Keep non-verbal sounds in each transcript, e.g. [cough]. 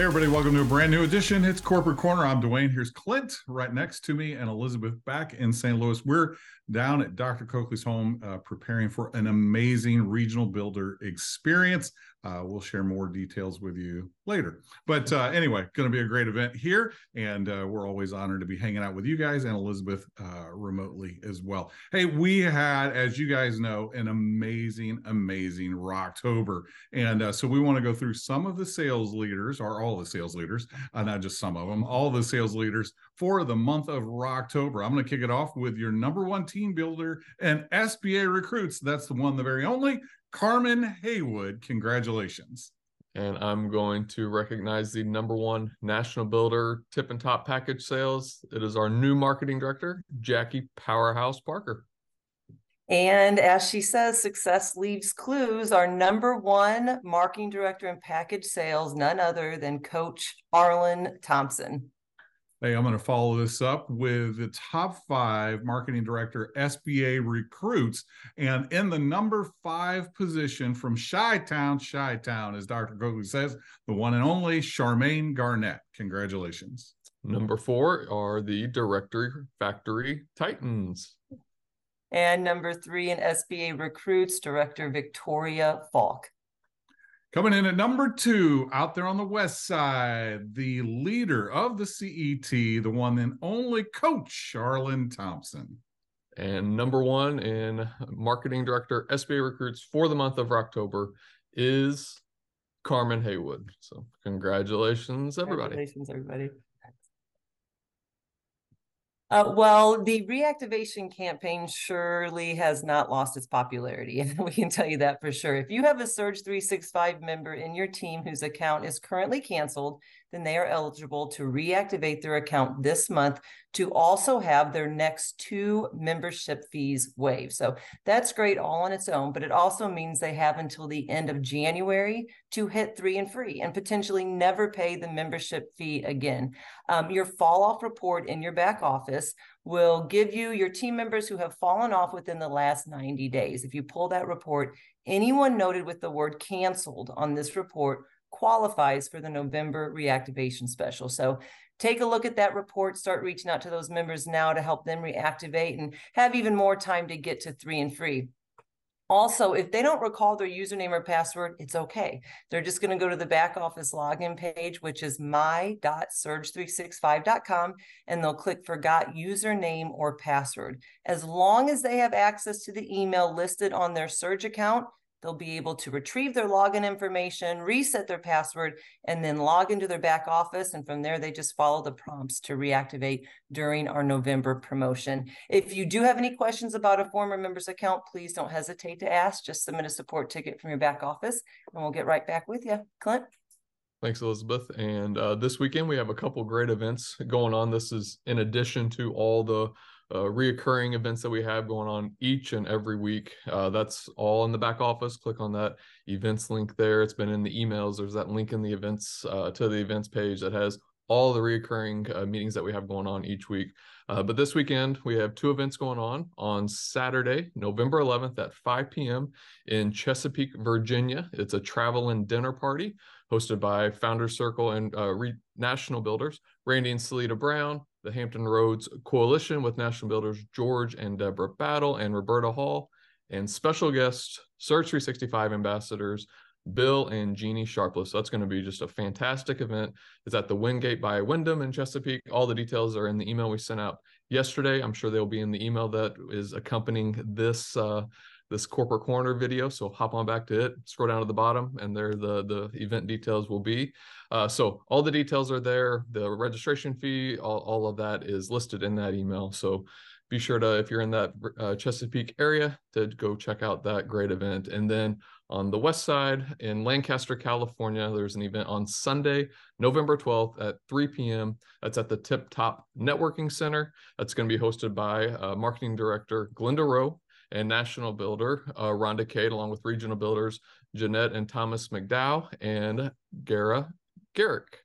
Hey, everybody, welcome to a brand new edition. It's Corporate Corner. I'm Dwayne. Here's Clint right next to me and Elizabeth back in St. Louis. We're down at Dr. Coakley's home uh, preparing for an amazing regional builder experience. Uh, we'll share more details with you later. But uh, anyway, going to be a great event here. And uh, we're always honored to be hanging out with you guys and Elizabeth uh, remotely as well. Hey, we had, as you guys know, an amazing, amazing Rocktober. And uh, so we want to go through some of the sales leaders, or all the sales leaders, uh, not just some of them, all the sales leaders for the month of October. I'm going to kick it off with your number one team builder and SBA recruits. That's the one, the very only Carmen Haywood, congratulations. And I'm going to recognize the number one national builder tip and top package sales. It is our new marketing director, Jackie Powerhouse Parker. And as she says, success leaves clues. Our number one marketing director in package sales, none other than Coach Arlen Thompson. Hey, I'm going to follow this up with the top five marketing director SBA recruits. And in the number five position from Chi Town, Chi Town, as Dr. Coakley says, the one and only Charmaine Garnett. Congratulations. Number four are the Directory Factory Titans. And number three in SBA recruits, Director Victoria Falk. Coming in at number two, out there on the west side, the leader of the CET, the one and only coach, Arlen Thompson. And number one in marketing director, SBA recruits for the month of October is Carmen Haywood. So congratulations, everybody. Congratulations, everybody. Uh, well, the reactivation campaign surely has not lost its popularity. [laughs] And we can tell you that for sure. If you have a Surge 365 member in your team whose account is currently canceled, then they are eligible to reactivate their account this month to also have their next two membership fees waived. So that's great all on its own, but it also means they have until the end of January to hit three and free and potentially never pay the membership fee again. Um, your fall off report in your back office will give you your team members who have fallen off within the last 90 days. If you pull that report, anyone noted with the word canceled on this report qualifies for the November reactivation special. So take a look at that report, start reaching out to those members now to help them reactivate and have even more time to get to three and free. Also, if they don't recall their username or password, it's okay. They're just going to go to the back office login page, which is my.surge365.com, and they'll click forgot username or password. As long as they have access to the email listed on their Surge account, they'll be able to retrieve their login information, reset their password, and then log into their back office. And from there, they just follow the prompts to reactivate during our November promotion. If you do have any questions about a former member's account, please don't hesitate to ask. Just submit a support ticket from your back office, and we'll get right back with you. Clint? Thanks, Elizabeth. And uh, this weekend, we have a couple great events going on. This is in addition to all the uh, reoccurring events that we have going on each and every week. Uh, that's all in the back office. Click on that events link there. It's been in the emails. There's that link in the events uh, to the events page that has all the reoccurring uh, meetings that we have going on each week. Uh, but this weekend, we have two events going on on Saturday, November 11th at 5 p.m. in Chesapeake, Virginia. It's a travel and dinner party hosted by Founders Circle and Re- National Builders, Randy and Selita Brown, the Hampton Roads Coalition with national builders George and Deborah Battle and Roberta Hall, and special guests, Surge 365 ambassadors, Bill and Jeannie Sharpless. So that's going to be just a fantastic event. It's at the Wingate by Wyndham in Chesapeake. All the details are in the email we sent out yesterday. I'm sure they'll be in the email that is accompanying this uh, this corporate corner video. So hop on back to it, scroll down to the bottom, and there the the event details will be. Uh, so all the details are there. The registration fee, all, all of that is listed in that email. So be sure to, if you're in that uh, Chesapeake area, to go check out that great event. And then on the west side in Lancaster, California, there's an event on Sunday, November 12th at 3 p.m. That's at the Tip Top Networking Center. That's going to be hosted by uh, marketing director Glenda Rowe and national builder uh, Rhonda Cade, along with regional builders Jeanette and Thomas McDowell and Gara Garrick.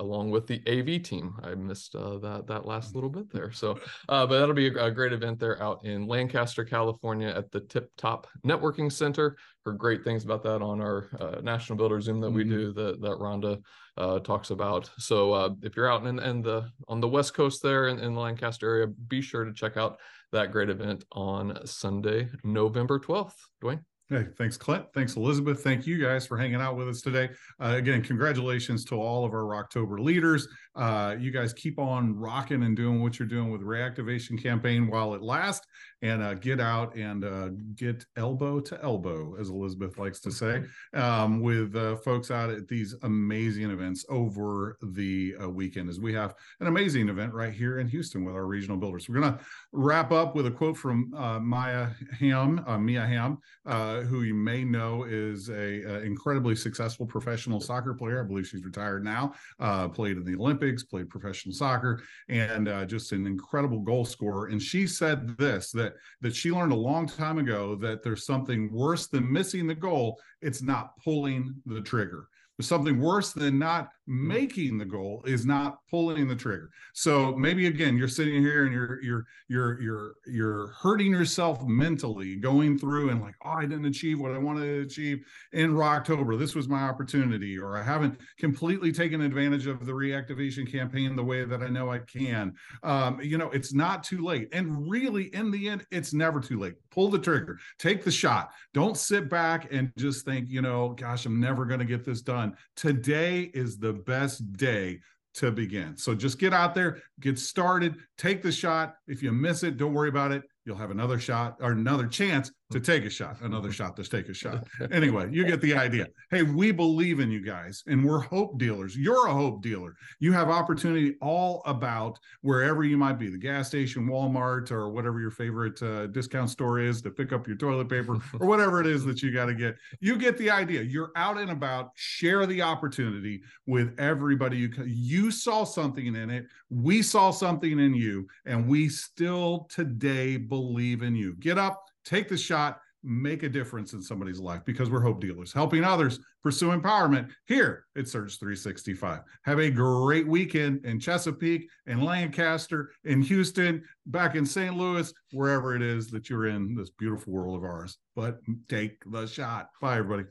Along with the AV team. I missed uh, that that last little bit there. So, [laughs] uh, but that'll be a, a, great event there out in Lancaster, California, at the Tip Top Networking Center. Heard great things about that on our uh, National Builder Zoom that mm-hmm. we do that that Rhonda uh, talks about. So, uh, if you're out in, in the on the West Coast there in, in the Lancaster area, be sure to check out that great event on Sunday, November 12th. Dwayne. Hey, thanks, Clint. Thanks, Elizabeth. Thank you guys for hanging out with us today. Uh, again, congratulations to all of our Rocktober leaders. Uh, you guys keep on rocking and doing what you're doing with reactivation campaign while it lasts, and uh, get out and uh, get elbow to elbow, as Elizabeth likes to say, um, with uh, folks out at these amazing events over the uh, weekend. As we have an amazing event right here in Houston with our regional builders. We're to wrap up with a quote from uh, Maya Hamm, Mia Hamm uh, who you may know is a, a, incredibly successful professional soccer player. I believe she's retired now. Uh, played in the Olympics, played professional soccer, and uh, just an incredible goal scorer. And she said this that that she learned a long time ago that there's something worse than missing the goal. It's not pulling the trigger. Something worse than not Mm-hmm. making the goal is not pulling the trigger. So maybe again you're sitting here and you're you're you're you're you're hurting yourself mentally going through and like oh i didn't achieve what i wanted to achieve in rocktober. This was my opportunity or i haven't completely taken advantage of the reactivation campaign the way that i know i can. Um, you know it's not too late. And really in the end it's never too late. Pull the trigger. Take the shot. Don't sit back and just think you know gosh i'm never going to get this done today is the best day to begin. So just get out there, get started, take the shot. If you miss it, don't worry about it. You'll have another shot or another chance to take a shot, another shot to take a shot. [laughs] Anyway, you get the idea. Hey, we believe in you guys and we're hope dealers. You're a hope dealer. You have opportunity all about wherever you might be the gas station, Walmart, or whatever your favorite uh, discount store is to pick up your toilet paper [laughs] or whatever it is that you got to get. You get the idea. You're out and about, share the opportunity with everybody. You, you saw something in it. We saw something in you, and we still today believe in you. Get up take the shot, make a difference in somebody's life because we're hope dealers, helping others pursue empowerment here at Surge 365. Have a great weekend in Chesapeake, in Lancaster, in Houston, back in St. Louis, wherever it is that you're in this beautiful world of ours. But take the shot. Bye, everybody.